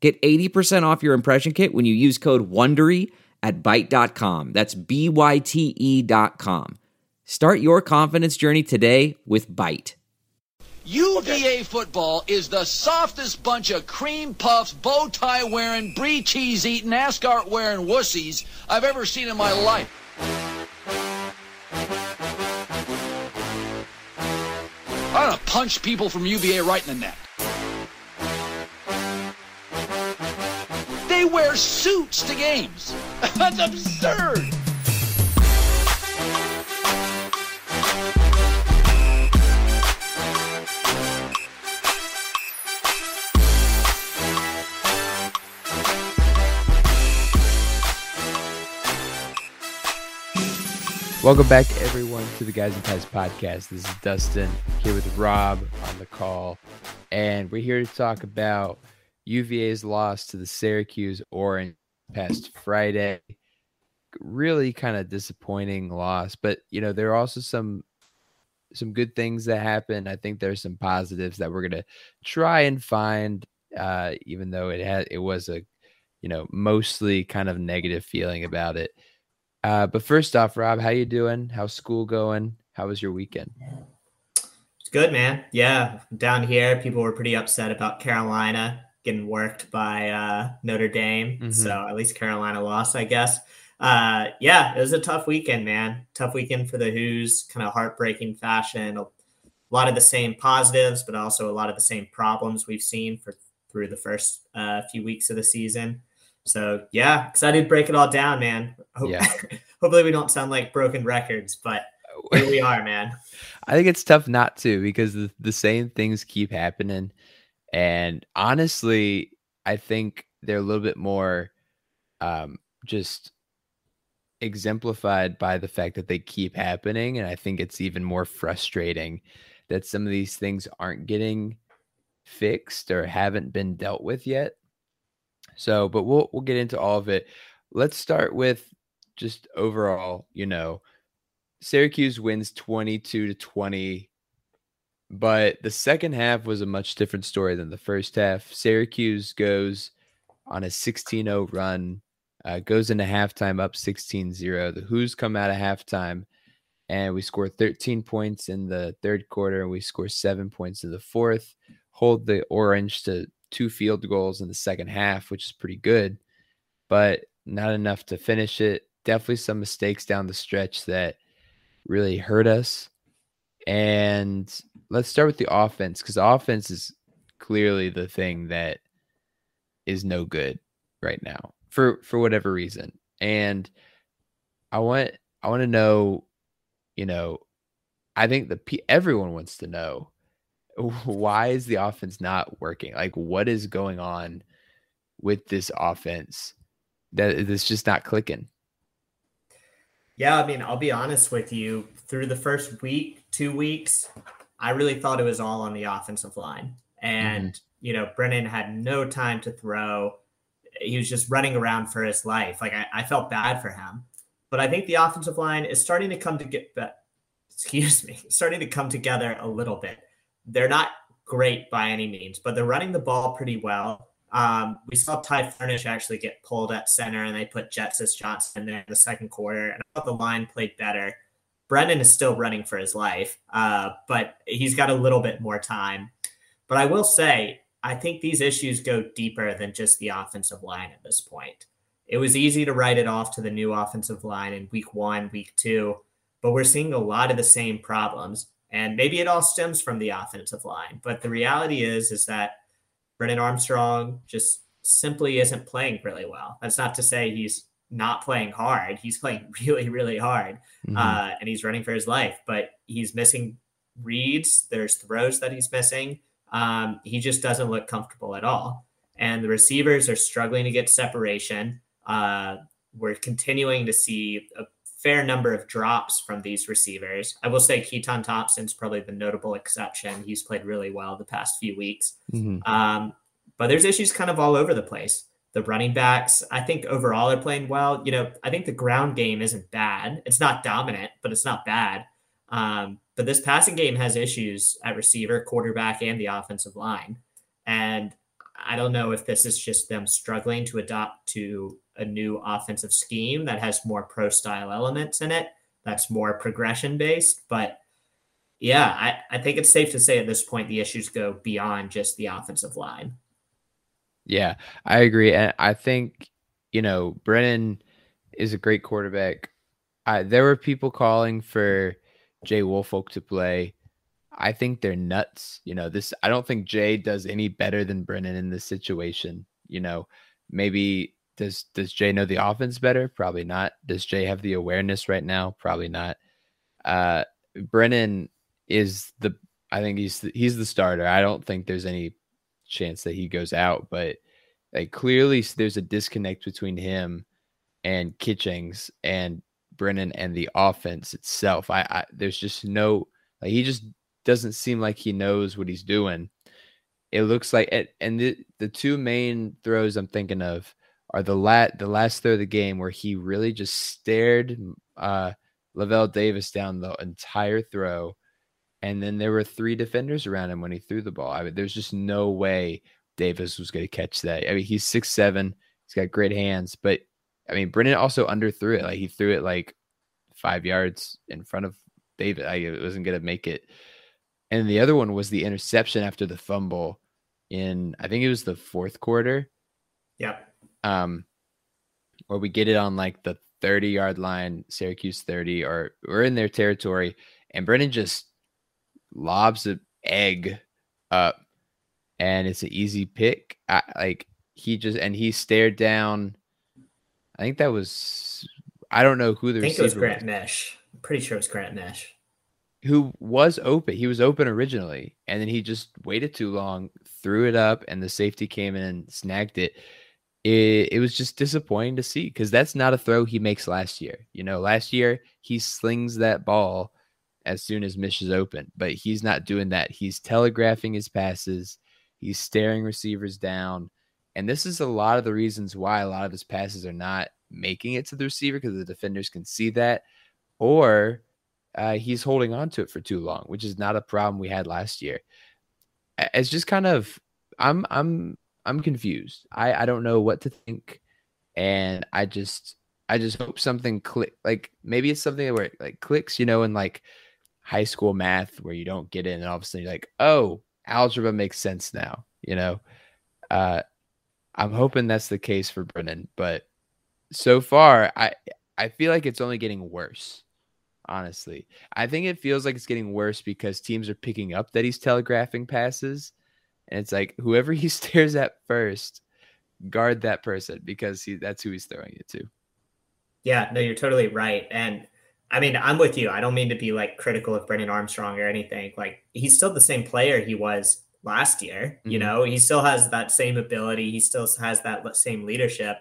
Get 80% off your impression kit when you use code WONDERY at Byte.com. That's B-Y-T-E dot com. Start your confidence journey today with Byte. UVA football is the softest bunch of cream puffs, bow tie wearing, brie cheese eating, ascot wearing wussies I've ever seen in my life. I'm going to punch people from UVA right in the neck. Wear suits to games. That's absurd. Welcome back, everyone, to the Guys and Ties podcast. This is Dustin here with Rob on the call, and we're here to talk about UVA's loss to the Syracuse Orange past Friday. Really kind of disappointing loss, but you know there are also some some good things that happened. I think there's some positives that we're gonna try and find, uh, even though it had it was a you know mostly kind of negative feeling about it. Uh, but first off, Rob, how you doing? How's school going? How was your weekend? It's good, man. Yeah, down here, people were pretty upset about Carolina getting worked by uh, Notre Dame. Mm-hmm. So at least Carolina lost, I guess. Uh, yeah, it was a tough weekend, man. Tough weekend for the Hoos, kind of heartbreaking fashion. A lot of the same positives, but also a lot of the same problems we've seen for through the first uh, few weeks of the season. So yeah, excited to break it all down, man. Hope, yeah. hopefully we don't sound like broken records, but here we are, man. I think it's tough not to because the, the same things keep happening. And honestly, I think they're a little bit more um, just exemplified by the fact that they keep happening. And I think it's even more frustrating that some of these things aren't getting fixed or haven't been dealt with yet. So, but we'll we'll get into all of it. Let's start with just overall, you know, Syracuse wins 22 to 20, but the second half was a much different story than the first half. Syracuse goes on a 16-0 run, uh, goes into halftime up 16-0. The Hoos come out of halftime and we score 13 points in the third quarter and we score 7 points in the fourth. Hold the Orange to two field goals in the second half, which is pretty good, but not enough to finish it. Definitely some mistakes down the stretch that really hurt us. And let's start with the offense because offense is clearly the thing that is no good right now for for whatever reason. And I want I want to know, you know, I think the everyone wants to know why is the offense not working? Like, what is going on with this offense that it's just not clicking? Yeah, I mean, I'll be honest with you. Through the first week, two weeks, I really thought it was all on the offensive line. And, mm-hmm. you know, Brennan had no time to throw. He was just running around for his life. Like, I, I felt bad for him. But I think the offensive line is starting to come to get, excuse me, starting to come together a little bit they're not great by any means, but they're running the ball pretty well. Um, we saw Ty Furnish actually get pulled at center, and they put Jestus Johnson there in the second quarter. And I thought the line played better. Brennan is still running for his life, uh, but he's got a little bit more time. But I will say, I think these issues go deeper than just the offensive line at this point. It was easy to write it off to the new offensive line in week one, week two, but we're seeing a lot of the same problems. And maybe it all stems from the offensive line. But the reality is, is that Brennan Armstrong just simply isn't playing really well. That's not to say he's not playing hard. He's playing really, really hard. Mm-hmm. Uh, and he's running for his life, but he's missing reads. There's throws that he's missing. Um, he just doesn't look comfortable at all. And the receivers are struggling to get separation. Uh, we're continuing to see a fair number of drops from these receivers. I will say Keytaon Thompson's probably the notable exception. He's played really well the past few weeks. Mm-hmm. Um, but there's issues kind of all over the place. The running backs, I think overall they're playing well. You know, I think the ground game isn't bad. It's not dominant, but it's not bad. Um, but this passing game has issues at receiver, quarterback, and the offensive line. And I don't know if this is just them struggling to adopt to a new offensive scheme that has more pro style elements in it, that's more progression based. But yeah, I, I think it's safe to say at this point the issues go beyond just the offensive line. Yeah, I agree. And I think, you know, Brennan is a great quarterback. I, there were people calling for Jay Woolfolk to play. I think they're nuts. You know, this I don't think Jay does any better than Brennan in this situation. You know, maybe does does Jay know the offense better? Probably not. Does Jay have the awareness right now? Probably not. Uh Brennan is the I think he's the, he's the starter. I don't think there's any chance that he goes out, but like clearly there's a disconnect between him and Kitchings and Brennan and the offense itself. I, I there's just no like he just doesn't seem like he knows what he's doing. It looks like it, and the the two main throws I'm thinking of are the lat the last throw of the game where he really just stared uh Lavel Davis down the entire throw. And then there were three defenders around him when he threw the ball. I mean, there's just no way Davis was going to catch that. I mean, he's six seven. He's got great hands, but I mean, Brennan also underthrew it. Like he threw it like five yards in front of David. I wasn't going to make it. And the other one was the interception after the fumble in, I think it was the fourth quarter. Yep. Um, where we get it on like the 30 yard line, Syracuse 30, or we're in their territory, and Brennan just lobs an egg up, and it's an easy pick. I, like he just and he stared down I think that was I don't know who the I think it was Grant was. Misch. I'm pretty sure it was Grant Nash. Who was open. He was open originally, and then he just waited too long, threw it up, and the safety came in and snagged it. It, it was just disappointing to see because that's not a throw he makes last year. You know, last year he slings that ball as soon as Misch is open, but he's not doing that. He's telegraphing his passes, he's staring receivers down. And this is a lot of the reasons why a lot of his passes are not making it to the receiver because the defenders can see that, or uh, he's holding on to it for too long, which is not a problem we had last year. It's just kind of I'm I'm I'm confused. I I don't know what to think, and I just I just hope something click. Like maybe it's something where it like clicks, you know, and like high school math where you don't get in, and all of a sudden you're like, oh, algebra makes sense now, you know. Uh, I'm hoping that's the case for Brennan, but so far, I I feel like it's only getting worse. Honestly, I think it feels like it's getting worse because teams are picking up that he's telegraphing passes, and it's like whoever he stares at first, guard that person because he that's who he's throwing it to. Yeah, no, you're totally right, and I mean, I'm with you. I don't mean to be like critical of Brennan Armstrong or anything. Like he's still the same player he was last year. Mm-hmm. You know, he still has that same ability. He still has that same leadership.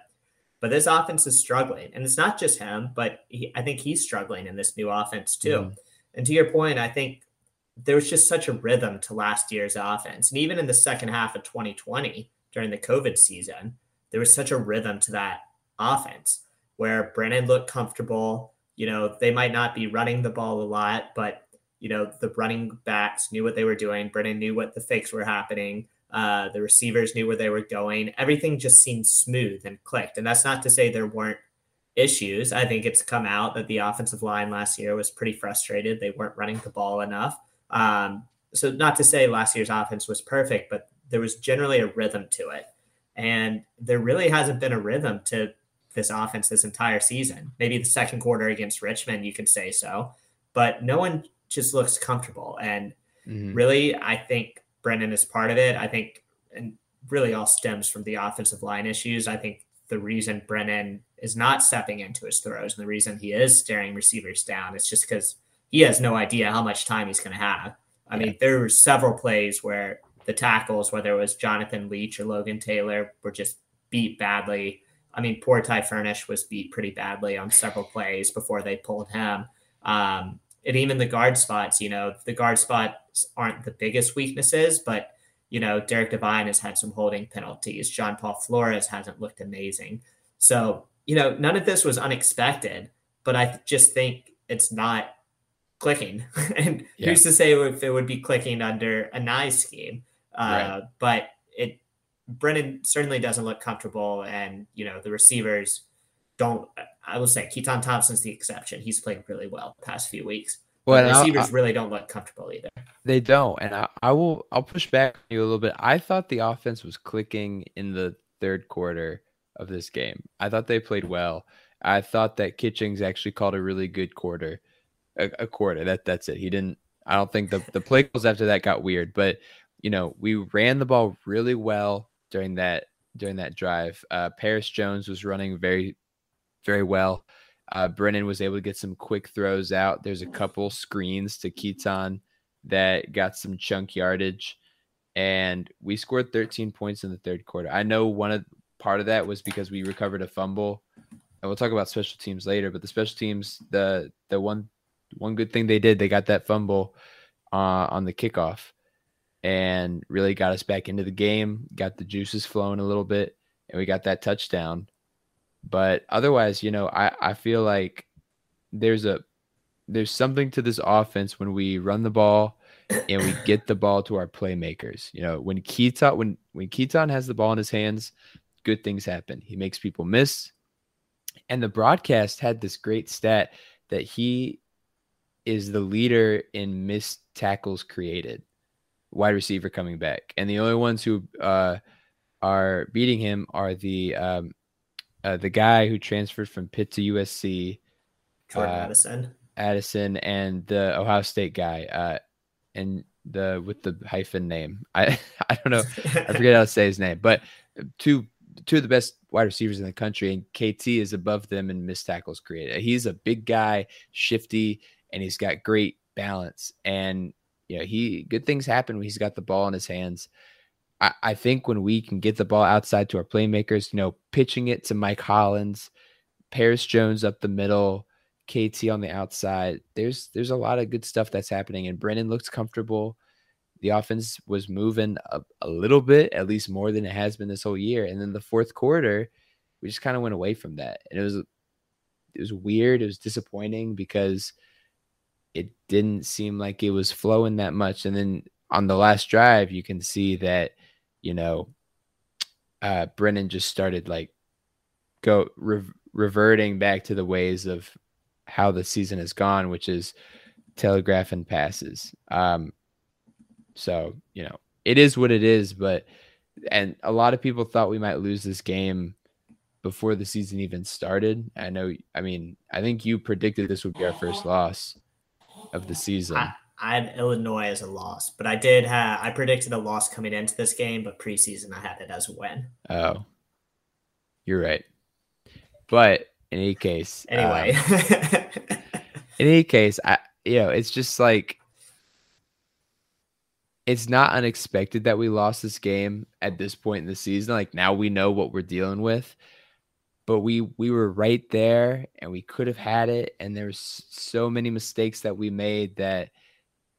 But this offense is struggling, and it's not just him, but he, I think he's struggling in this new offense too. Mm-hmm. And to your point, I think there was just such a rhythm to last year's offense, and even in the second half of 2020 during the COVID season, there was such a rhythm to that offense where Brennan looked comfortable. You know, they might not be running the ball a lot, but you know, the running backs knew what they were doing. Brennan knew what the fakes were happening. Uh, the receivers knew where they were going. Everything just seemed smooth and clicked. And that's not to say there weren't issues. I think it's come out that the offensive line last year was pretty frustrated. They weren't running the ball enough. Um, so, not to say last year's offense was perfect, but there was generally a rhythm to it. And there really hasn't been a rhythm to this offense this entire season. Maybe the second quarter against Richmond, you could say so. But no one just looks comfortable. And mm-hmm. really, I think Brennan is part of it. I think, and really all stems from the offensive line issues. I think the reason Brennan is not stepping into his throws and the reason he is staring receivers down is just because he has no idea how much time he's going to have. I yeah. mean, there were several plays where the tackles, whether it was Jonathan Leach or Logan Taylor, were just beat badly. I mean, poor Ty Furnish was beat pretty badly on several plays before they pulled him. Um, and even the guard spots, you know, the guard spots aren't the biggest weaknesses, but you know, Derek Devine has had some holding penalties. John Paul Flores hasn't looked amazing. So, you know, none of this was unexpected, but I just think it's not clicking. and yeah. who's to say if it would be clicking under a nice scheme? Uh, right. But Brennan certainly doesn't look comfortable, and you know the receivers don't. I will say Keytaon Thompson's the exception. He's played really well the past few weeks. Well, the receivers I, really don't look comfortable either. They don't, and I, I will. I'll push back on you a little bit. I thought the offense was clicking in the third quarter of this game. I thought they played well. I thought that Kitchings actually called a really good quarter a, a quarter. That that's it. He didn't. I don't think the the play calls after that got weird, but you know we ran the ball really well during that during that drive. Uh, Perris Jones was running very very well. Uh, Brennan was able to get some quick throws out. There's a couple screens to Keytaon that got some chunk yardage, and we scored 13 points in the third quarter. I know one of part of that was because we recovered a fumble, and we'll talk about special teams later. But the special teams, the the one one good thing they did, they got that fumble uh, on the kickoff and really got us back into the game, got the juices flowing a little bit, and we got that touchdown. But otherwise, you know, I, I feel like there's a there's something to this offense when we run the ball and we get the ball to our playmakers. You know, when Keytaon when when Keytaon has the ball in his hands, good things happen. He makes people miss. And the broadcast had this great stat that he is the leader in missed tackles created, wide receiver coming back, and the only ones who uh, are beating him are the um, uh, the guy who transferred from Pitt to USC, Jordan uh, Addison, Addison, and the Ohio State guy, uh, and the with the hyphen name. I I don't know, I forget how to say his name, but two two of the best wide receivers in the country, and KT is above them in missed tackles created. He's a big guy, shifty and he's got great balance. And you know, he good things happen when he's got the ball in his hands. I, I think when we can get the ball outside to our playmakers, you know, pitching it to Mike Hollins, Perris Jones up the middle, KT on the outside. There's there's a lot of good stuff that's happening, and Brennan looks comfortable. The offense was moving a, a little bit, at least more than it has been this whole year. And then the fourth quarter, we just kind of went away from that, and it was it was weird. It was disappointing because it didn't seem like it was flowing that much. And then on the last drive, you can see that, you know, uh, Brennan just started like go re- reverting back to the ways of how the season has gone, which is telegraphing passes. Um, so, you know, it is what it is, but, and a lot of people thought we might lose this game before the season even started. I know, I mean, I think you predicted this would be our first loss of the season. I, I had Illinois as a loss, but I did have I predicted a loss coming into this game, but preseason I had it as a win. Oh, you're right. But in any case, anyway, um, in any case, I you know it's just like it's not unexpected that we lost this game at this point in the season. Like now we know what we're dealing with but we we were right there and we could have had it. And there's so many mistakes that we made that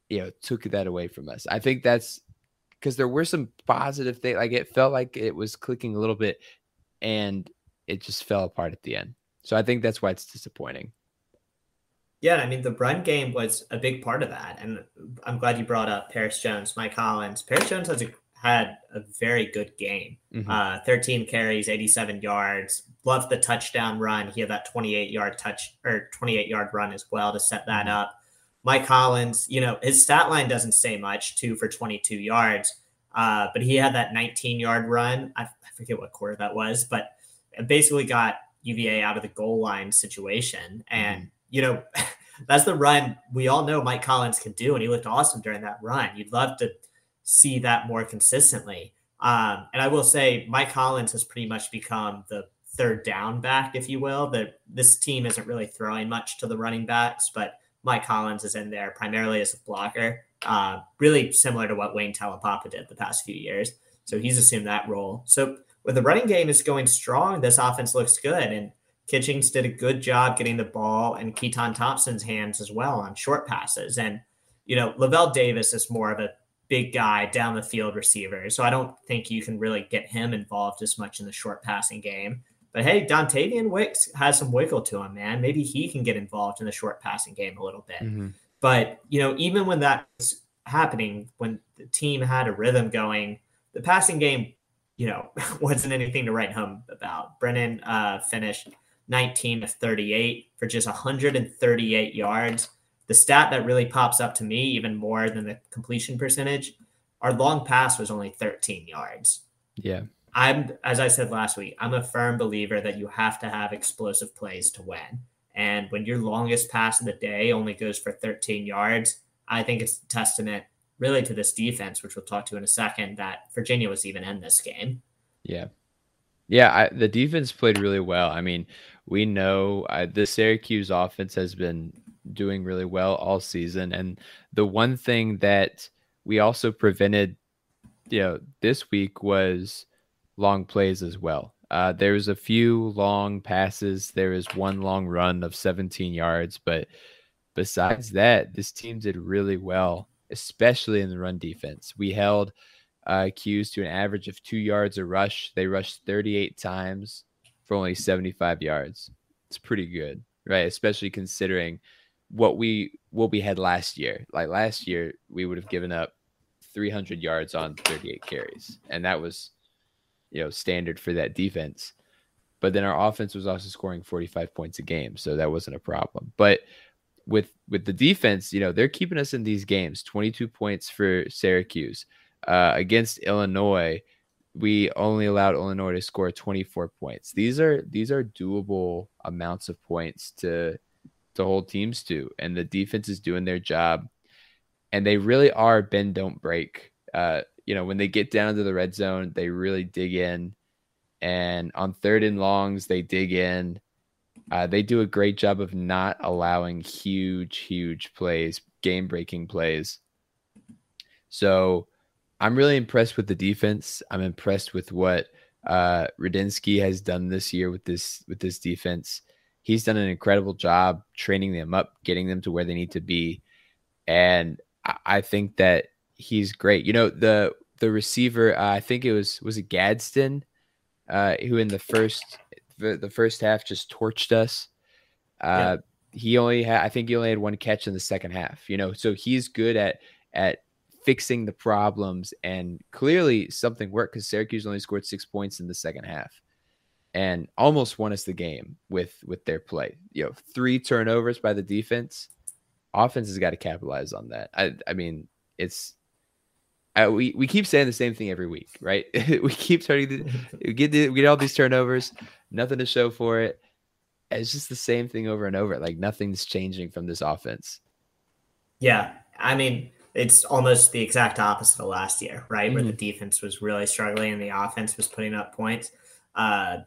you know took that away from us. I think that's because there were some positive things like it felt like it was clicking a little bit and it just fell apart at the end. So i think that's why it's disappointing. Yeah i mean the run game was a big part of that and i'm glad you brought up Perris Jones Mike Hollins Perris Jones has a had a very good game. Mm-hmm. Uh, 13 carries, 87 yards. Loved the touchdown run. He had that 28 yard touch or 28 yard run as well to set that mm-hmm. up. Mike Hollins, you know, his stat line doesn't say much, two for 22 yards, uh, but he had that 19 yard run. I, I forget what quarter that was, but basically got UVA out of the goal line situation. And, mm-hmm. you know, that's the run we all know Mike Hollins can do. And he looked awesome during that run. You'd love to see that more consistently. Um, and I will say, Mike Hollins has pretty much become the third down back, if you will. That this team isn't really throwing much to the running backs, but Mike Hollins is in there primarily as a blocker, uh, really similar to what Wayne Taulapapa did the past few years. So he's assumed that role. So when the running game is going strong, this offense looks good. And Kitchings did a good job getting the ball in Keytaon Thompson's hands as well on short passes. And, you know, Lavel Davis is more of a big guy down the field receiver. So I don't think you can really get him involved as much in the short passing game. But hey, Dontayvion Wicks has some wiggle to him, man. Maybe he can get involved in the short passing game a little bit. Mm-hmm. But, you know, even when that was happening, when the team had a rhythm going, the passing game, you know, wasn't anything to write home about. Brennan uh, finished 19 of 38 for just 138 yards. The stat that really pops up to me, even more than the completion percentage, our long pass was only 13 yards. Yeah. I'm, as I said last week, I'm a firm believer that you have to have explosive plays to win. And when your longest pass of the day only goes for 13 yards, I think it's a testament really to this defense, which we'll talk to in a second, that Virginia was even in this game. Yeah. Yeah. I, the defense played really well. I mean, we know uh, the Syracuse offense has been doing really well all season. And the one thing that we also prevented, you know, this week was long plays as well. Uh, there was a few long passes. There was one long run of 17 yards, but besides that, this team did really well, especially in the run defense. We held uh, to an average of two yards a rush. They rushed 38 times for only 75 yards. It's pretty good, right? Especially considering what we what we had last year. Like last year, we would have given up 300 yards on 38 carries, and that was you know standard for that defense. But then our offense was also scoring 45 points a game, so that wasn't a problem. But with with the defense, you know, they're keeping us in these games. 22 points for Syracuse uh, against Illinois. We only allowed Illinois to score 24 points. These are these are doable amounts of points to to hold teams to, and the defense is doing their job. And they really are bend don't break. Uh, you know, when they get down to the red zone, they really dig in. And on third and longs, they dig in. Uh, they do a great job of not allowing huge, huge plays, game breaking plays. So I'm really impressed with the defense. I'm impressed with what uh Rudzinski has done this year with this with this defense. He's done an incredible job training them up, getting them to where they need to be. And I think that he's great. You know, the the receiver, uh, I think it was was it Gadsden, uh, who in the first the, the first half just torched us. Uh, yeah. He only had, I think he only had one catch in the second half. You know, so he's good at at fixing the problems, and clearly something worked because Syracuse only scored six points in the second half, and almost won us the game with with their play. You know, three turnovers by the defense offense has got to capitalize on that. I, I mean, it's uh, we we keep saying the same thing every week, right? we keep turning the, we get the, we get all these turnovers, nothing to show for it. It's just the same thing over and over. Like nothing's changing from this offense. Yeah, I mean, it's almost the exact opposite of last year, right? Mm-hmm. Where the mm-hmm. defense was really struggling and the offense was putting up points. Uh,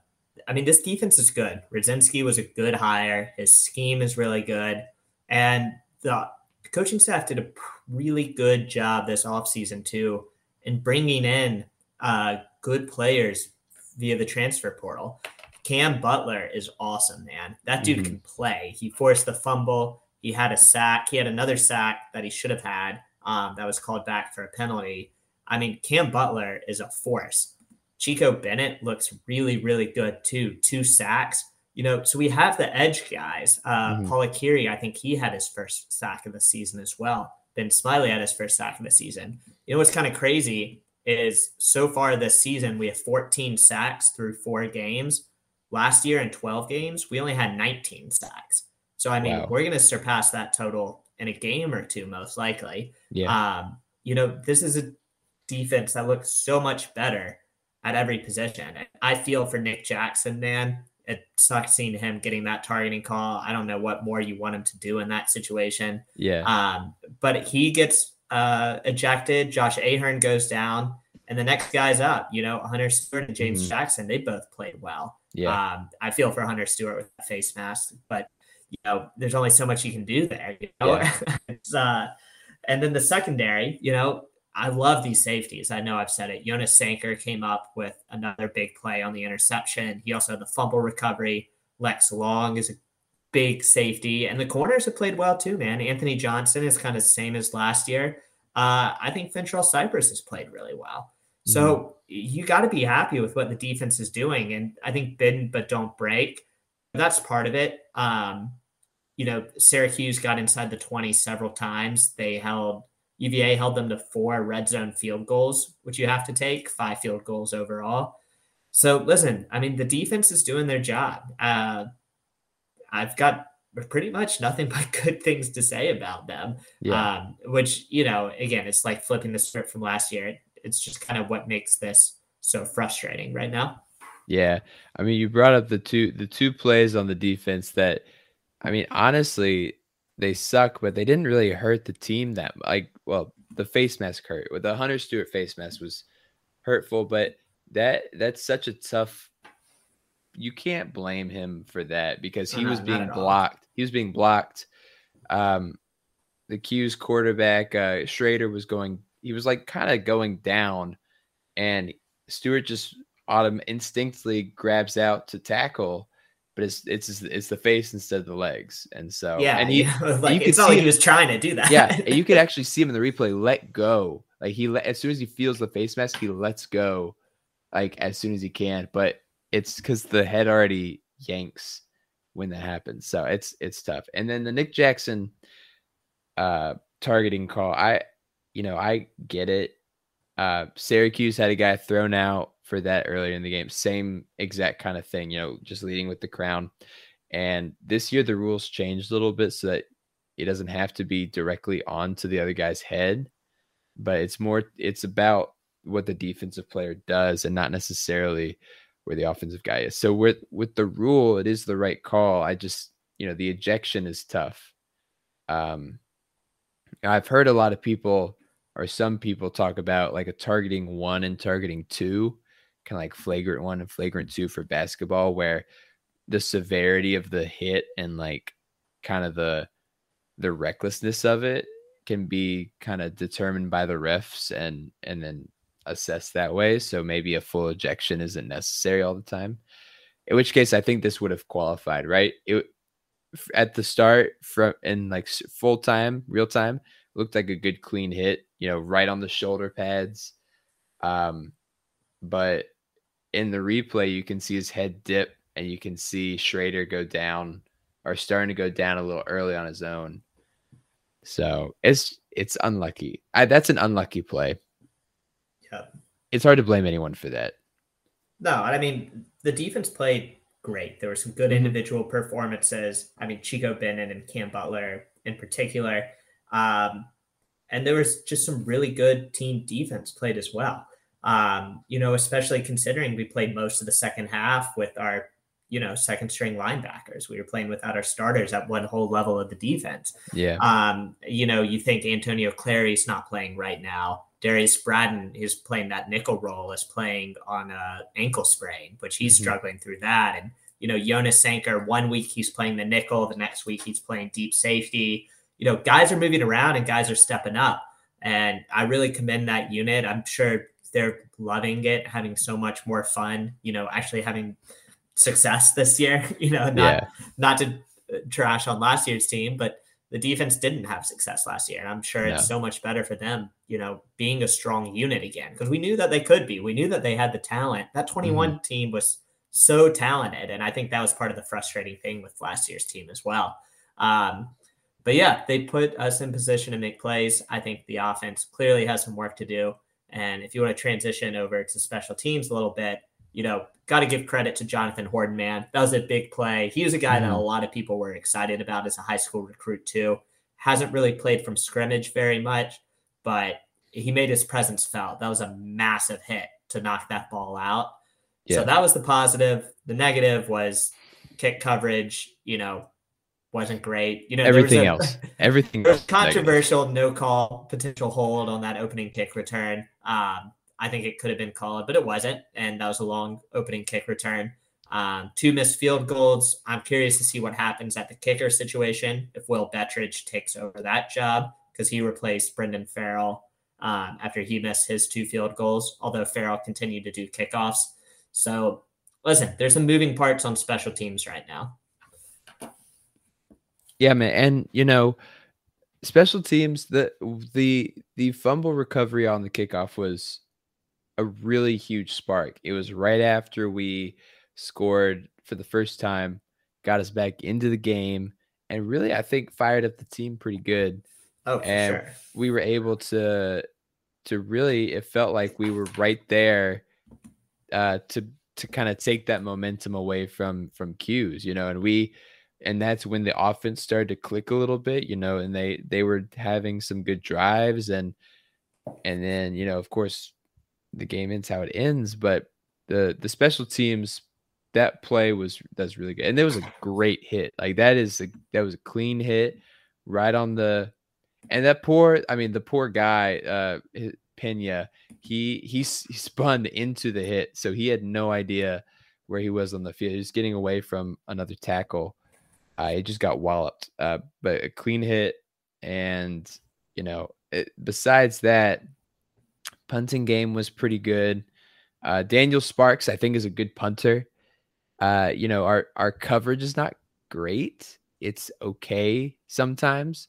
I mean, this defense is good. Rudzinski was a good hire. His scheme is really good. And the coaching staff did a really good job this offseason too in bringing in uh, good players via the transfer portal. Cam Butler is awesome, man. That dude mm-hmm. can play. He forced the fumble. He had a sack. He had another sack that he should have had um, that was called back for a penalty. I mean, Cam Butler is a force. Chico Bennett looks really, really good too. Two sacks you know, so we have the edge guys. Uh, mm-hmm. Paul Akere, I think he had his first sack of the season as well. Ben Smiley had his first sack of the season. You know what's kind of crazy is so far this season we have 14 sacks through four games. Last year in 12 games, we only had 19 sacks. So I mean, wow. we're going to surpass that total in a game or two, most likely. Yeah. Um, you know, this is a defense that looks so much better at every position. I feel for Nick Jackson, man it sucks seeing him getting that targeting call. I don't know what more you want him to do in that situation. Yeah. Um, but he gets uh, ejected. Josh Ahern goes down, and the next guy's up. You know, Hunter Stewart and James mm-hmm. Jackson. They both played well. Yeah. Um, I feel for Hunter Stewart with that face mask, but you know, there's only so much you can do there. You know, yeah. uh, and then the secondary. You know, I love these safeties. I know I've said it. Jonas Sanker came up with another big play on the interception. He also had the fumble recovery. Lex Long is a big safety, and the corners have played well too, man. Anthony Johnson is kind of the same as last year. Uh, I think Fentrell Cypress has played really well. So mm-hmm. you got to be happy with what the defense is doing. And I think bend but don't break. That's part of it. Um, you know, Syracuse got inside the 20 several times. They held UVA held them to four red zone field goals, which you have to take, five field goals overall. So listen, I mean, the defense is doing their job. Uh, I've got pretty much nothing but good things to say about them. Yeah. Um, which, you know, again, it's like flipping the script from last year. It's just kind of what makes this so frustrating right now. Yeah. I mean, you brought up the two the two plays on the defense that I mean, honestly, they suck, but they didn't really hurt the team that like well, the face mask hurt. With the Hunter Stewart face mask was hurtful, but that that's such a tough you can't blame him for that because he no, was being blocked. He was being blocked. Um, the Q's quarterback uh, Shrader was going. He was like kind of going down, and Stewart just autumn instinctively grabs out to tackle, but it's it's it's the face instead of the legs, and so yeah, and he, like, you could see he was trying to do that. yeah, and you could actually see him in the replay let go. Like he let as soon as he feels the face mask, he lets go, like as soon as he can. But it's because the head already yanks when that happens. So it's it's tough. And then the Nick Jackson uh targeting call, I you know, I get it. Uh Syracuse had a guy thrown out for that earlier in the game. Same exact kind of thing, you know, just leading with the crown. And this year the rules changed a little bit so that it doesn't have to be directly onto the other guy's head, but it's more it's about what the defensive player does and not necessarily where the offensive guy is. So with with the rule, it is the right call. I just you know the ejection is tough. Um, I've heard a lot of people or some people talk about like a targeting one and targeting two, kind of like flagrant one and flagrant two for basketball, where the severity of the hit and like kind of the the recklessness of it can be kind of determined by the refs and and then assessed that way. So maybe a full ejection isn't necessary all the time. In which case, I think this would have qualified, right? It at the start from in like full time, real time, looked like a good clean hit. You know, right on the shoulder pads. Um, but in the replay, you can see his head dip, and you can see Shrader go down or starting to go down a little early on his own. So it's it's unlucky. I, that's an unlucky play. Yeah. It's hard to blame anyone for that. No, I mean the defense played great. There were some good mm-hmm. individual performances. I mean Chico Bennett and Cam Butler in particular. Um, and there was just some really good team defense played as well. Um, you know, especially considering we played most of the second half with our, you know, second string linebackers. We were playing without our starters at one whole level of the defense. Yeah. Um, you know, you think Antonio Clary's not playing right now. Darius Braden, who's playing that nickel role, is playing on a ankle sprain, which he's mm-hmm. struggling through that. And you know, Jonas Sanker, one week he's playing the nickel, the next week he's playing deep safety. You know, guys are moving around and guys are stepping up. And I really commend that unit. I'm sure they're loving it, having so much more fun, you know, actually having success this year, you know, not yeah. not to trash on last year's team, but the defense didn't have success last year. And I'm sure it's so much better for them, you know, being a strong unit again, because we knew that they could be. We knew that they had the talent. That 21 mm-hmm. team was so talented. And I think that was part of the frustrating thing with last year's team as well. Um, but yeah, they put us in position to make plays. I think the offense clearly has some work to do. And if you want to transition over to special teams a little bit, you know, got to give credit to Jonathan Horton, man. That was a big play. He was a guy mm-hmm. that a lot of people were excited about as a high school recruit, too. Hasn't really played from scrimmage very much, but he made his presence felt. That was a massive hit to knock that ball out. Yeah. So that was the positive. The negative was kick coverage, you know, wasn't great. You know, everything a, else, everything else controversial, no call, potential hold on that opening kick return. Um, I think it could have been called, but it wasn't. And that was a long opening kick return. Um, two missed field goals. I'm curious to see what happens at the kicker situation if Will Bettridge takes over that job because he replaced Brendan Farrell um, after he missed his two field goals, although Farrell continued to do kickoffs. So, listen, there's some moving parts on special teams right now. Yeah, man. And, you know, special teams, the the the fumble recovery on the kickoff was a really huge spark. It was right after we scored for the first time, got us back into the game, and really I think fired up the team pretty good. Oh, and sure. we were able to to really it felt like we were right there uh to to kind of take that momentum away from from cues, you know, and we and that's when the offense started to click a little bit, you know, and they they were having some good drives and and then, you know, of course the game ends how it ends, but the the special teams that play was that's really good. And there was a great hit. Like that is a that was a clean hit right on the and that poor, I mean, the poor guy, uh, Pena, he, he he spun into the hit, so he had no idea where he was on the field. He was getting away from another tackle. He just got walloped, uh, but a clean hit, and you know, it, besides that, punting game was pretty good. Uh, Daniel Sparks, I think, is a good punter. Uh, you know, our our coverage is not great. It's okay sometimes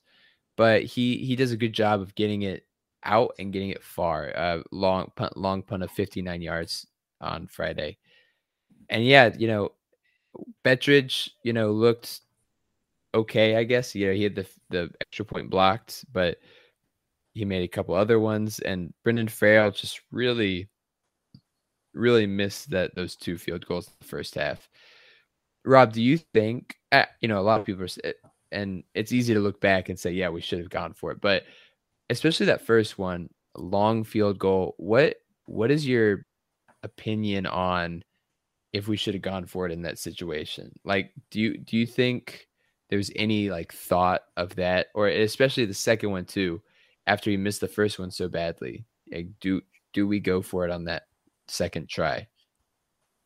but he he does a good job of getting it out and getting it far. Uh, long punt, long punt of 59 yards on Friday, and yeah, you know, Bettridge, you know, looked okay. I guess you know he had the the extra point blocked, but he made a couple other ones, and Brendan Farrell just really, really missed that those two field goals in the first half. Rob, do you think? Uh, you know, a lot of people are and it's easy to look back and say, yeah, we should have gone for it. But especially that first one, long field goal. What what is your opinion on if we should have gone for it in that situation? Like, do you do you think there's any like thought of that, or especially the second one too, after he missed the first one so badly? Like, do do we go for it on that second try?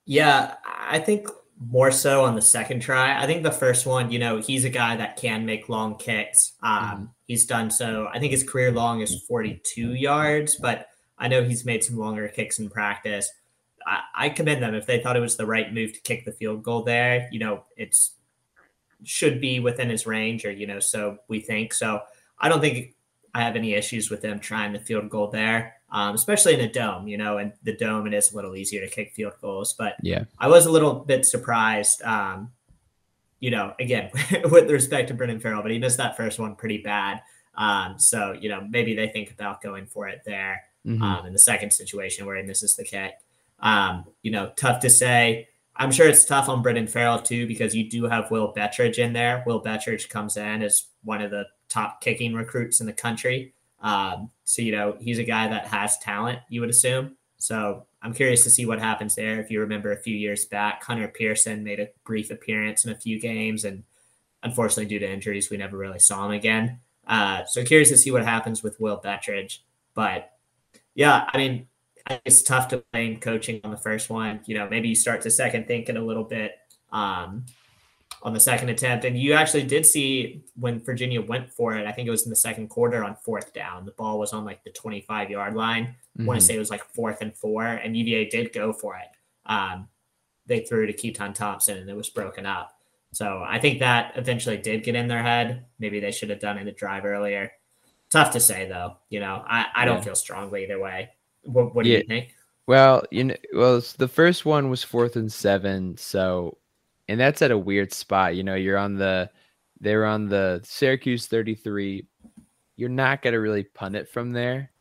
Yeah, I think more so on the second try. I think the first one, you know, he's a guy that can make long kicks. Um, mm-hmm. He's done so. I think his career long is 42 yards, but I know he's made some longer kicks in practice. I, I commend them if they thought it was the right move to kick the field goal there. You know, it's should be within his range, or you know, so we think. So I don't think I have any issues with them trying the field goal there um, especially in a dome, you know, and the dome, it is a little easier to kick field goals. But yeah, I was a little bit surprised, um, you know, again, with respect to Brendan Farrell, but he missed that first one pretty bad. Um, so, you know, maybe they think about going for it there mm-hmm. um, in the second situation where he misses the kick. Um, you know, tough to say. I'm sure it's tough on Brendan Farrell too, because you do have Will Bettridge in there. Will Bettridge comes in as one of the top kicking recruits in the country. Um, so, you know, he's a guy that has talent, you would assume. So I'm curious to see what happens there. If you remember a few years back, Hunter Pearson made a brief appearance in a few games, and unfortunately, due to injuries, we never really saw him again. Uh, so curious to see what happens with Will Bettridge. But yeah, I mean, it's tough to blame coaching on the first one. You know, maybe you start to second think thinking a little bit. Um, on the second attempt. And you actually did see when Virginia went for it, I think it was in the second quarter on fourth down. The ball was on like the 25 yard line. Mm-hmm. I want to say it was like fourth and four, and UVA did go for it. Um, they threw to Keytaon Thompson and it was broken up. So I think that eventually did get in their head. Maybe they should have done it a drive earlier. Tough to say though. You know, I, I don't feel strongly either way. What, what do yeah. you think? Well, you know, well, the first one was fourth and seven, so and that's at a weird spot. You know, you're on the they're on the Syracuse 33. You're not gonna really punt it from there.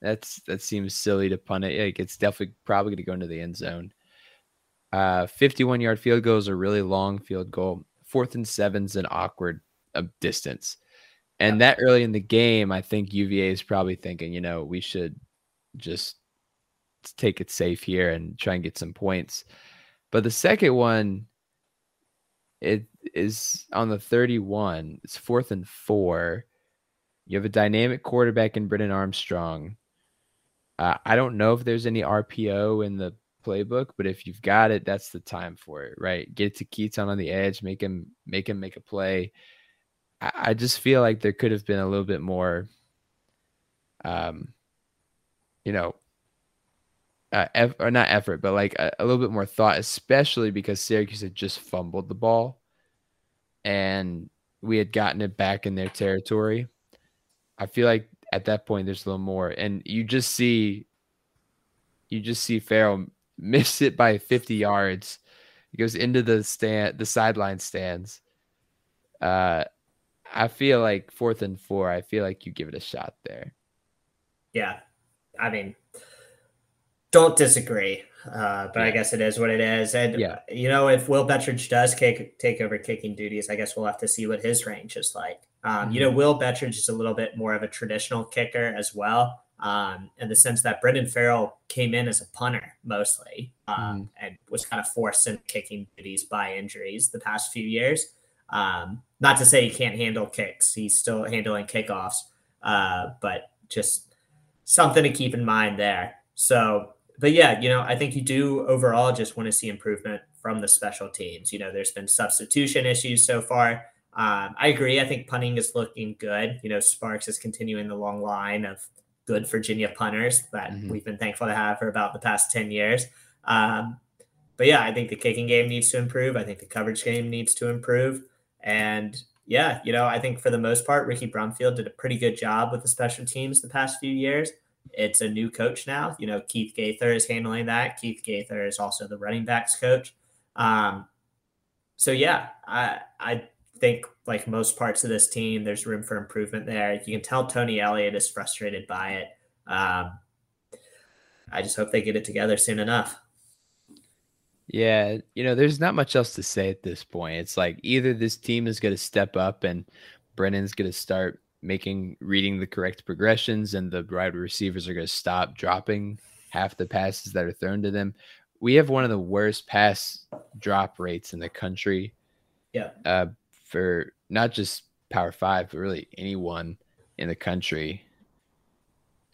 That's that seems silly to punt it. Like it's definitely probably gonna go into the end zone. Uh, 51 yard field goal is a really long field goal. Fourth and seven's an awkward uh, distance. And that early in the game, I think UVA is probably thinking, you know, we should just take it safe here and try and get some points. But the second one, it is on the 31. It's fourth and four. You have a dynamic quarterback in Brennan Armstrong. Uh, I don't know if there's any RPO in the playbook, but if you've got it, that's the time for it, right? Get it to Keytaon on the edge, make him make him make a play. I, I just feel like there could have been a little bit more, um, you know, uh, eff- or not effort, but like a, a little bit more thought, especially because Syracuse had just fumbled the ball and we had gotten it back in their territory. I feel like at that point there's a little more, and you just see, you just see Farrell miss it by 50 yards. He goes into the stand, the sideline stands. Uh, I feel like fourth and four. I feel like you give it a shot there. Yeah, I mean, don't disagree. Uh, but yeah. I guess it is what it is. And yeah. you know, if Will Bettridge does kick, take over kicking duties, I guess we'll have to see what his range is like. Um, mm-hmm. You know, mm-hmm. Will Bettridge is a little bit more of a traditional kicker as well, um, in the sense that Brendan Farrell came in as a punter mostly um, mm. and was kind of forced into kicking duties by injuries the past few years. Um, not to say he can't handle kicks; he's still handling kickoffs, uh, but just something to keep in mind there. So but yeah, you know, I think you do overall just want to see improvement from the special teams. You know, there's been substitution issues so far. Um, I agree. I think punting is looking good. You know, Sparks is continuing the long line of good Virginia punters that mm-hmm. we've been thankful to have for about the past 10 years. Um, but yeah, I think the kicking game needs to improve. I think the coverage game needs to improve. And yeah, you know, I think for the most part, Ricky Brumfield did a pretty good job with the special teams the past few years it's a new coach now. You know, Keith Gaither is handling that. Keith Gaither is also the running backs coach. Um, so yeah, I I think like most parts of this team, there's room for improvement there. You can tell Tony Elliott is frustrated by it. Um, I just hope they get it together soon enough. Yeah, you know, there's not much else to say at this point. It's like either this team is going to step up and Brennan's going to start making reading the correct progressions and the wide receivers are going to stop dropping half the passes that are thrown to them. We have one of the worst pass drop rates in the country. Yeah. Uh, for not just Power Five, but really anyone in the country.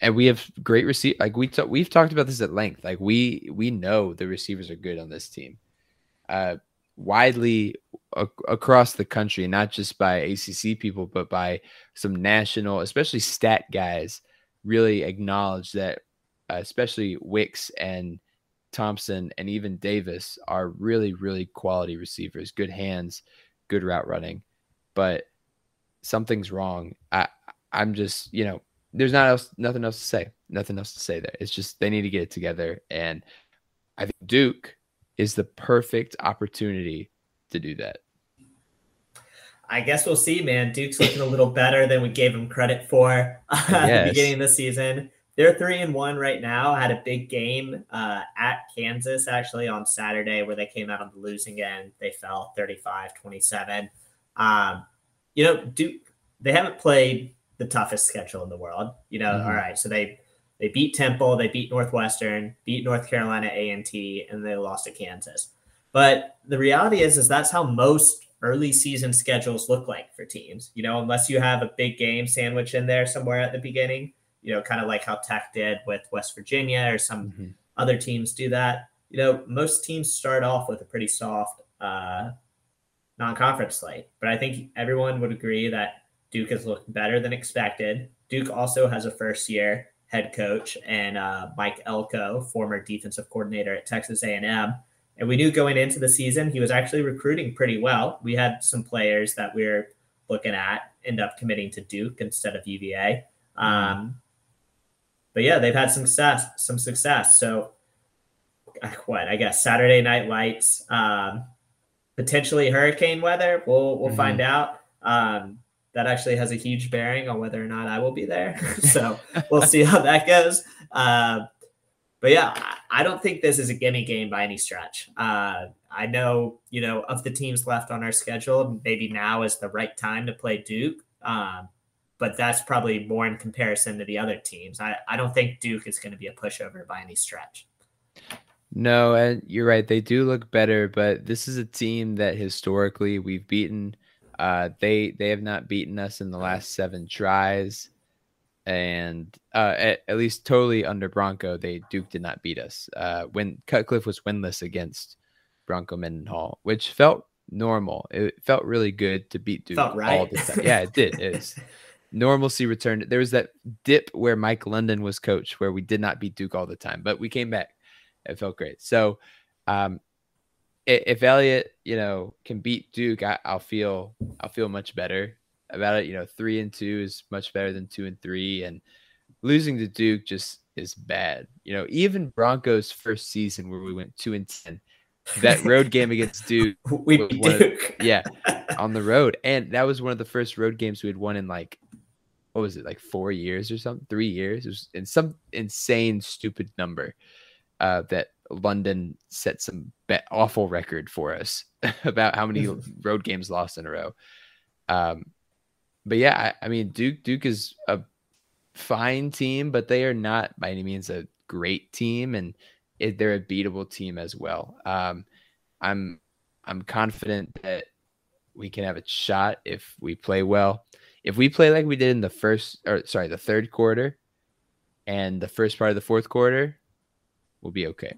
And we have great receive. Like we t- we've talked about this at length. Like we we know the receivers are good on this team. Uh, widely across the country, not just by ACC people, but by some national, especially stat guys, really acknowledge that, uh, especially Wicks and Thompson and even Davis are really, really quality receivers, good hands, good route running. But something's wrong. I, I'm just, you know, there's not else, nothing else to say. Nothing else to say there. It's just they need to get it together. And I think Duke is the perfect opportunity to do that. I guess we'll see, man. Duke's looking a little better than we gave him credit for uh, at the beginning of the season. They're three and one right now. Had a big game uh, at Kansas actually on Saturday where they came out on the losing end. They fell 35 27. Um, you know, Duke, they haven't played the toughest schedule in the world. You know, mm-hmm. all right. So they they beat Temple, they beat Northwestern, beat North Carolina A&T, and they lost to Kansas. But the reality is, is that's how most early season schedules look like for teams. You know, unless you have a big game sandwich in there somewhere at the beginning, you know, kind of like how Tech did with West Virginia or some mm-hmm. other teams do that. You know, most teams start off with a pretty soft uh, non-conference slate, but I think everyone would agree that Duke has looked better than expected. Duke also has a first year head coach and uh, Mike Elko, former defensive coordinator at Texas A&M and we knew going into the season, he was actually recruiting pretty well. We had some players that we are looking at end up committing to Duke instead of UVA. Um, but yeah, they've had some success, some success. So what I guess Saturday night lights, um, potentially hurricane weather. We'll we'll mm-hmm. find out. Um, that actually has a huge bearing on whether or not I will be there. so we'll see how that goes. Uh, but yeah, I don't think this is a gimme game by any stretch. Uh, I know, you know, of the teams left on our schedule, maybe now is the right time to play Duke. Um, but that's probably more in comparison to the other teams. I, I don't think Duke is going to be a pushover by any stretch. No, and you're right. They do look better, but this is a team that historically we've beaten. Uh, they they have not beaten us in the last seven tries and uh, at, at, least totally under Bronco, they Duke did not beat us. Uh, when Cutcliffe was winless against Bronco Mendenhall, which felt normal. It felt really good to beat Duke felt right. all the time. Yeah, it did. It was, normalcy returned. There was that dip where Mike London was coach, where we did not beat Duke all the time, but we came back. It felt great. So, um, if Elliott, you know, can beat Duke, I, will feel I'll feel much better about it. You know, three and two is much better than two and three, and losing to Duke just is bad. You know, even Broncos' first season where we went two and ten, that road game against Duke, we beat Duke, of, yeah, on the road, and that was one of the first road games we had won in like what was it like four years or something, three years? It was in some insane, stupid number uh, that London set some awful record for us about how many road games lost in a row. Um, but yeah, I, I, mean, Duke Duke is a fine team, but they are not by any means a great team, and it, they're a beatable team as well. Um, I'm I'm confident that we can have a shot if we play well if we play like we did in the first or sorry, the third quarter and the first part of the fourth quarter, we'll be okay.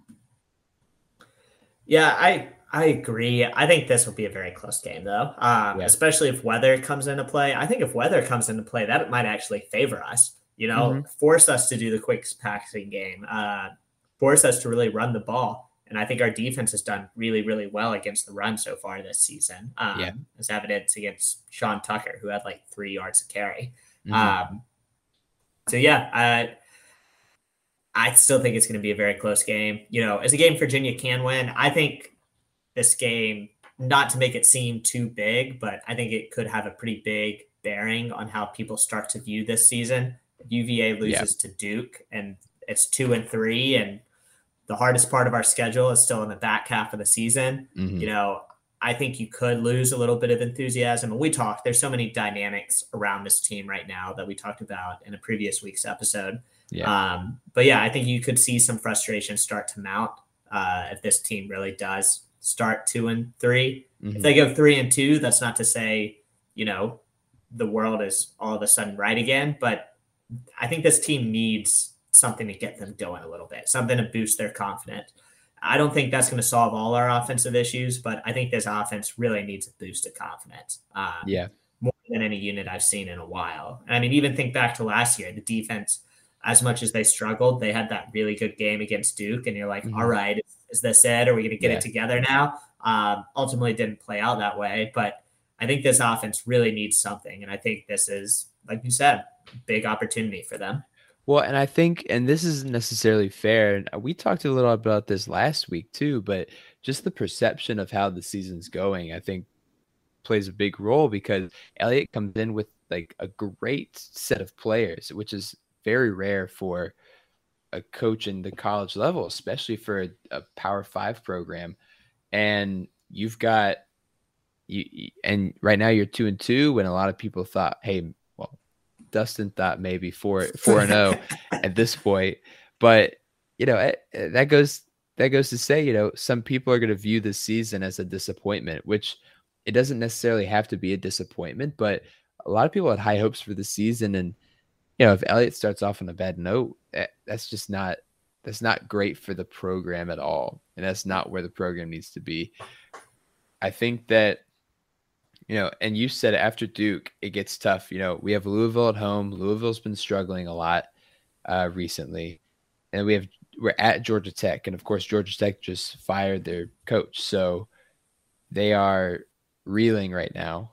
Yeah, I I agree. I think this will be a very close game though. Um, yeah. especially if weather comes into play. I think if weather comes into play, that might actually favor us. You know, mm-hmm. force us to do the quick passing game, uh, force us to really run the ball. And I think our defense has done really, really well against the run so far this season. Um, yeah. As evidence against Sean Tucker, who had like three yards of carry. Mm-hmm. Um, so, yeah, I, I still think it's going to be a very close game. You know, as a game Virginia can win, I think this game, not to make it seem too big, but I think it could have a pretty big bearing on how people start to view this season. UVA loses yeah. to Duke and it's two and three, and the hardest part of our schedule is still in the back half of the season. Mm-hmm. You know, I think you could lose a little bit of enthusiasm. And we talked, there's so many dynamics around this team right now that we talked about in a previous week's episode. Yeah. Um, but yeah, I think you could see some frustration start to mount uh, if this team really does start two and 3 mm-hmm. If they go three and two, that's not to say, you know, the world is all of a sudden right again. But I think this team needs something to get them going a little bit, something to boost their confidence. I don't think that's going to solve all our offensive issues, but I think this offense really needs a boost of confidence. Um, yeah. More than any unit I've seen in a while. And I mean, even think back to last year, the defense, as much as they struggled, they had that really good game against Duke. And you're like, mm-hmm. all right, is this it? Are we going to get yeah. it together now? Um, ultimately, didn't play out that way. But I think this offense really needs something. And I think this is, like you said, big opportunity for them. Well, and I think, and this isn't necessarily fair. And we talked a little about this last week too, but just the perception of how the season's going, I think plays a big role because Elliott comes in with like a great set of players, which is very rare for a coach in the college level, especially for a, a power five program. And you've got you, and right now you're two and two when a lot of people thought, hey, well, Dustin thought maybe four four and zero oh at this point, but you know it, that goes that goes to say you know some people are going to view this season as a disappointment, which it doesn't necessarily have to be a disappointment, but a lot of people had high hopes for the season, and you know if Elliott starts off on a bad note, eh, that's just not that's not great for the program at all, and that's not where the program needs to be. I think that you know, and you said after Duke, it gets tough. You know, we have Louisville at home. Louisville's been struggling a lot uh, recently, and we have we're at Georgia Tech, and of course, Georgia Tech just fired their coach, so they are reeling right now.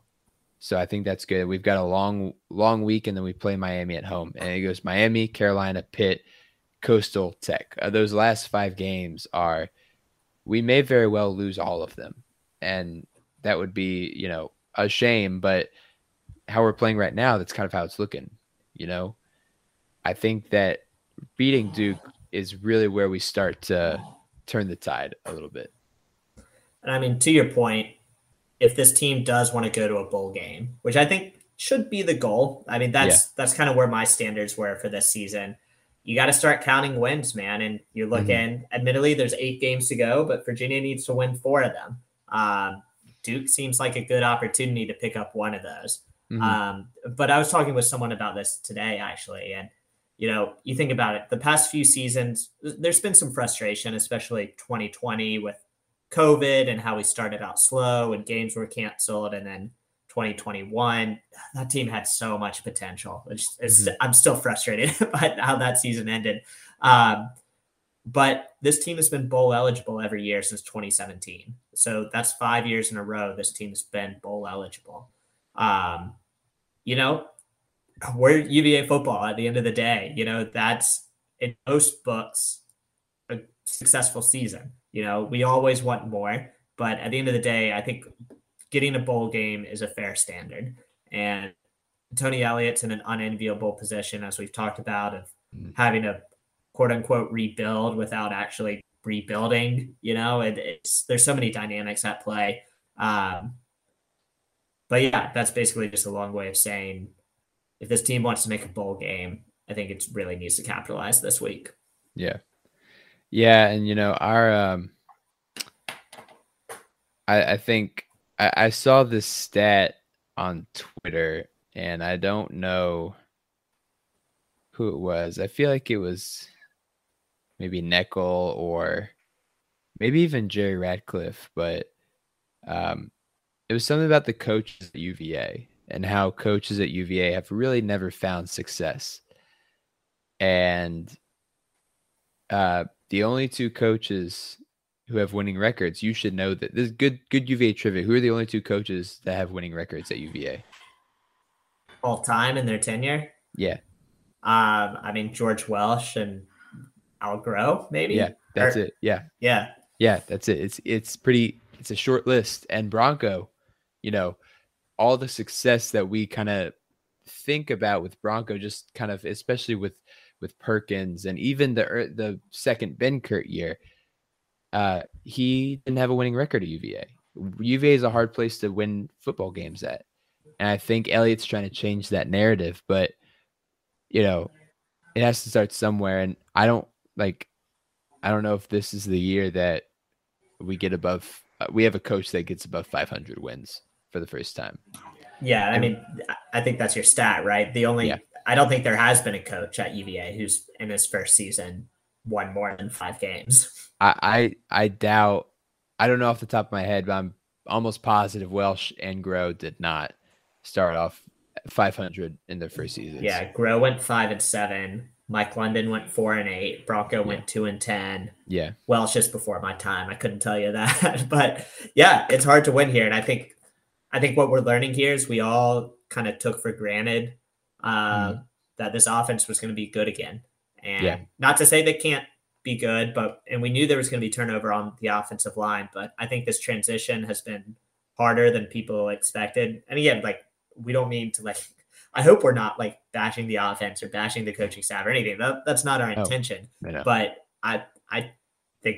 So I think that's good. We've got a long, long week, and then we play Miami at home, and it goes Miami, Carolina, Pitt, Coastal Tech. Uh, those last five games are we may very well lose all of them, and that would be you know a shame, but how we're playing right now, that's kind of how it's looking. You know, I think that beating Duke is really where we start to turn the tide a little bit. And I mean, to your point, if this team does want to go to a bowl game, which I think should be the goal. I mean, that's yeah. that's kind of where my standards were for this season. You got to start counting wins, man. And you're mm-hmm. looking. Mm-hmm. Admittedly, there's eight games to go, but Virginia needs to win four of them. Um, Duke seems like a good opportunity to pick up one of those. Mm-hmm. Um, but I was talking with someone about this today, actually. And, you know, you think about it, the past few seasons, there's been some frustration, especially 2020 with COVID and how we started out slow and games were canceled. And then 2021. That team had so much potential. It's, mm-hmm. I'm still frustrated by how that season ended. Um, but this team has been bowl eligible every year since 2017. So that's five years in a row this team's been bowl eligible. Um, you know, we're UVA football at the end of the day. You know, that's in most books a successful season. You know, we always want more, but at the end of the day, I think getting a bowl game is a fair standard. And Tony Elliott's in an unenviable position, as we've talked about, of mm. having a quote unquote rebuild without actually rebuilding. You know, it, it's there's so many dynamics at play. Um, but yeah, that's basically just a long way of saying if this team wants to make a bowl game, I think it really needs to capitalize this week. Yeah. Yeah. And, you know, our, um, I, I think I, I saw this stat on Twitter and I don't know who it was. I feel like it was maybe Neckel or maybe even Jerry Ratcliffe, but um, it was something about the coaches at UVA and how coaches at UVA have really never found success. And uh, the only two coaches who have winning records, you should know that this is good good UVA trivia. Who are the only two coaches that have winning records at UVA? All time in their tenure? Yeah. Um, I mean George Welsh and Al Groh, maybe. Yeah, that's or, it. Yeah. Yeah. Yeah, that's it. It's it's pretty it's a short list. And Bronco, you know, all the success that we kind of think about with Bronco, just kind of especially with with Perkins and even the the second Ben Kurt year, uh, he didn't have a winning record at UVA. UVA is a hard place to win football games at, and I think Elliott's trying to change that narrative. But you know, it has to start somewhere, and I don't like I don't know if this is the year that we get above. Uh, we have a coach that gets above 500 wins for the first time. Yeah, I mean, I think that's your stat, right? The only yeah. I don't think there has been a coach at UVA who's in his first season won more than five games. I I, I doubt. I don't know off the top of my head, but I'm almost positive Welsh and Groh did not start off 500 in their first season. Yeah, Groh went five and seven. Mike London went four and eight. Bronco yeah. went two and ten. Yeah. Well, it's just before my time. I couldn't tell you that. but yeah, it's hard to win here. And I think I think what we're learning here is we all kind of took for granted uh, mm. that this offense was going to be good again. And yeah. not to say they can't be good, but and we knew there was going to be turnover on the offensive line, but I think this transition has been harder than people expected. And again, like we don't mean to like I hope we're not like bashing the offense or bashing the coaching staff or anything. That, that's not our intention. I but I I think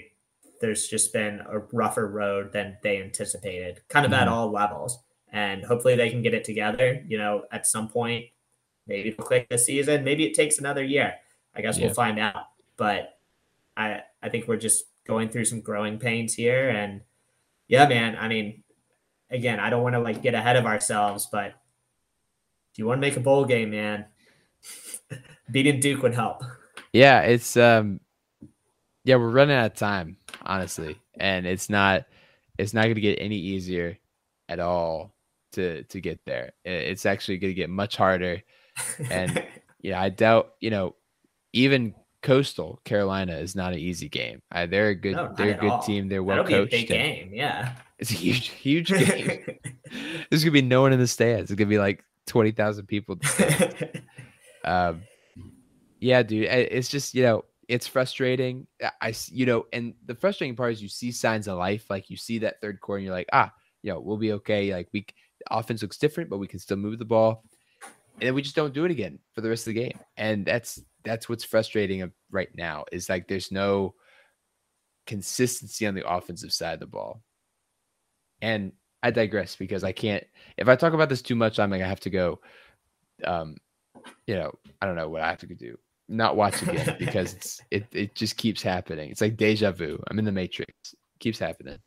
there's just been a rougher road than they anticipated, kind of mm-hmm. at all levels. And hopefully they can get it together. You know, at some point, maybe it'll click this season. Maybe it takes another year. I guess yeah. we'll find out. But I I think we're just going through some growing pains here. And yeah, man. I mean, again, I don't want to like get ahead of ourselves, but if you want to make a bowl game, man, beating Duke would help. Yeah, it's um yeah, we're running out of time, honestly. And it's not it's not gonna get any easier at all to to get there. It's actually gonna get much harder. And yeah, I doubt, you know, even Coastal Carolina is not an easy game. Uh, they're a good no, they're a good all. team. They're well That'll coached. Be a big game, yeah. It's a huge, huge game. There's gonna be no one in the stands. It's gonna be like twenty thousand people. um, yeah, dude. It's just you know it's frustrating. I you know, and the frustrating part is you see signs of life. Like you see that third quarter, and you're like, ah, you know, we'll be okay. Like we, the offense looks different, but we can still move the ball. And then we just don't do it again for the rest of the game. And that's that's what's frustrating right now. Is like there's no consistency on the offensive side of the ball. And I digress because I can't. If I talk about this too much, I'm like I have to go. Um, you know, I don't know what I have to do. Not watch again because it's it it just keeps happening. It's like deja vu. I'm in the matrix. It keeps happening.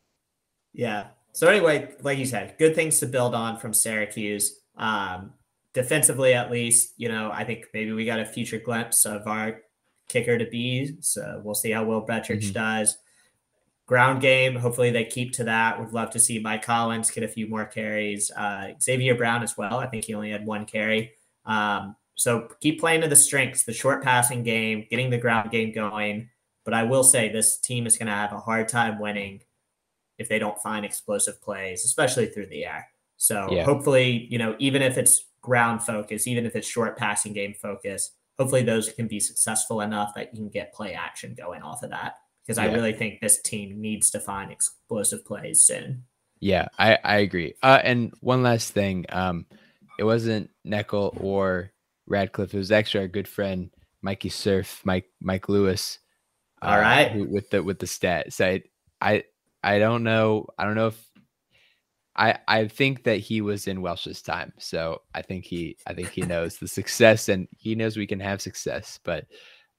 Yeah. So anyway, like you said, good things to build on from Syracuse. Um, defensively, at least, you know, I think maybe we got a future glimpse of our kicker to be. So we'll see how Will Bettridge mm-hmm. does ground game, hopefully they keep to that. Would love to see Mike Hollins get a few more carries. Uh, Xavier Brown as well. I think he only had one carry. Um, so keep playing to the strengths, the short passing game, getting the ground game going. But I will say this team is going to have a hard time winning if they don't find explosive plays, especially through the air. So yeah. hopefully, you know, even if it's ground focus, even if it's short passing game focus, hopefully those can be successful enough that you can get play action going off of that. Because yeah. I really think this team needs to find explosive plays soon. Yeah, I, I agree. Uh, and one last thing, um, it wasn't Neckel or Ratcliffe. It was actually our good friend Mikey Surf, Mike Mike Lewis. Uh, All right, who, with the with the stats. I I I don't know. I don't know if I I think that he was in Welsh's time, so I think he I think he knows the success and he knows we can have success, but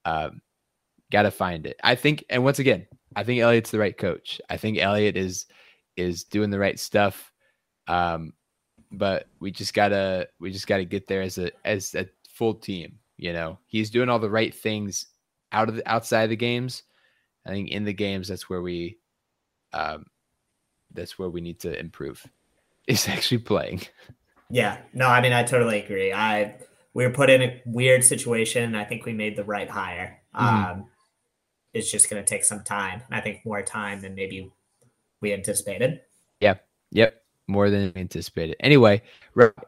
um, got to find it. I think, and once again, I think Elliott's the right coach. I think Elliott is is doing the right stuff, um, but we just gotta we just gotta get there as a as a full team. You know, he's doing all the right things out of the outside of the games. I think in the games that's where we um, that's where we need to improve is actually playing. Yeah, no, I mean, I totally agree. I we were put in a weird situation. I think we made the right hire. Mm-hmm. Um, it's just going to take some time. I think more time than maybe we anticipated. Yep. Yep. More than anticipated. Anyway,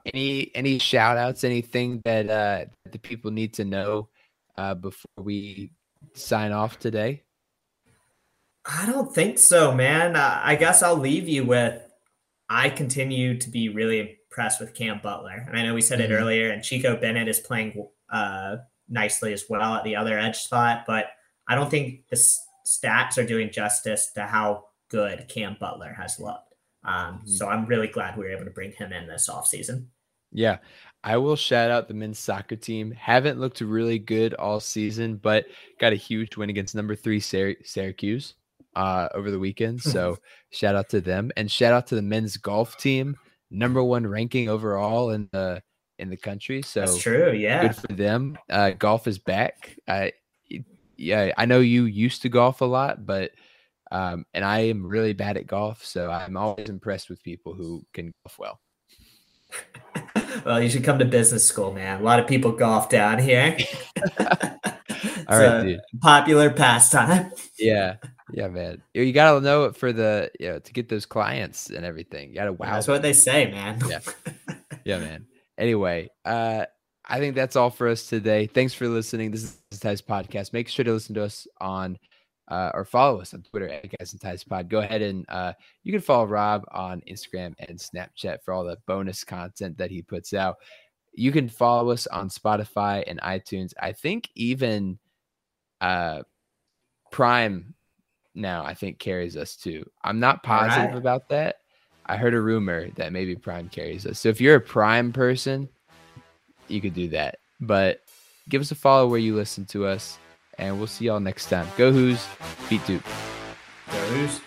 any any shout outs, anything that uh, the people need to know uh, before we sign off today? I don't think so, man. Uh, I guess I'll leave you with I continue to be really impressed with Cam Butler. And I know we said mm-hmm. it earlier, and Chico Bennett is playing uh, nicely as well at the other edge spot, but I don't think the stats are doing justice to how good Cam Butler has looked. Um, mm-hmm. So I'm really glad we were able to bring him in this offseason. Yeah. I will shout out the men's soccer team. Haven't looked really good all season, but got a huge win against number three Syracuse uh, over the weekend. So shout out to them and shout out to the men's golf team, number one ranking overall in the in the country. So that's true. Yeah, good for them. Uh, golf is back. I yeah, I know you used to golf a lot, but um, and I am really bad at golf, so I'm always impressed with people who can golf well. well, you should come to business school, man. A lot of people golf down here. All right, dude. Popular pastime. Yeah, yeah, man. You gotta know it for the you know to get those clients and everything. You gotta wow. That's them. what they say, man. yeah, yeah, man. Anyway, uh, I think that's all for us today. Thanks for listening. This is the Ties Podcast. Make sure to listen to us on uh, or follow us on Twitter at Guys and Ties Pod. Go ahead and uh, you can follow Rob on Instagram and Snapchat for all the bonus content that he puts out. You can follow us on Spotify and iTunes. I think even uh, Prime now I think carries us too. I'm not positive right. about that. I heard a rumor that maybe Prime carries us. So if you're a Prime person, you could do that. But give us a follow where you listen to us, and we'll see y'all next time. Go Hoos, beat Duke. Go Hoos.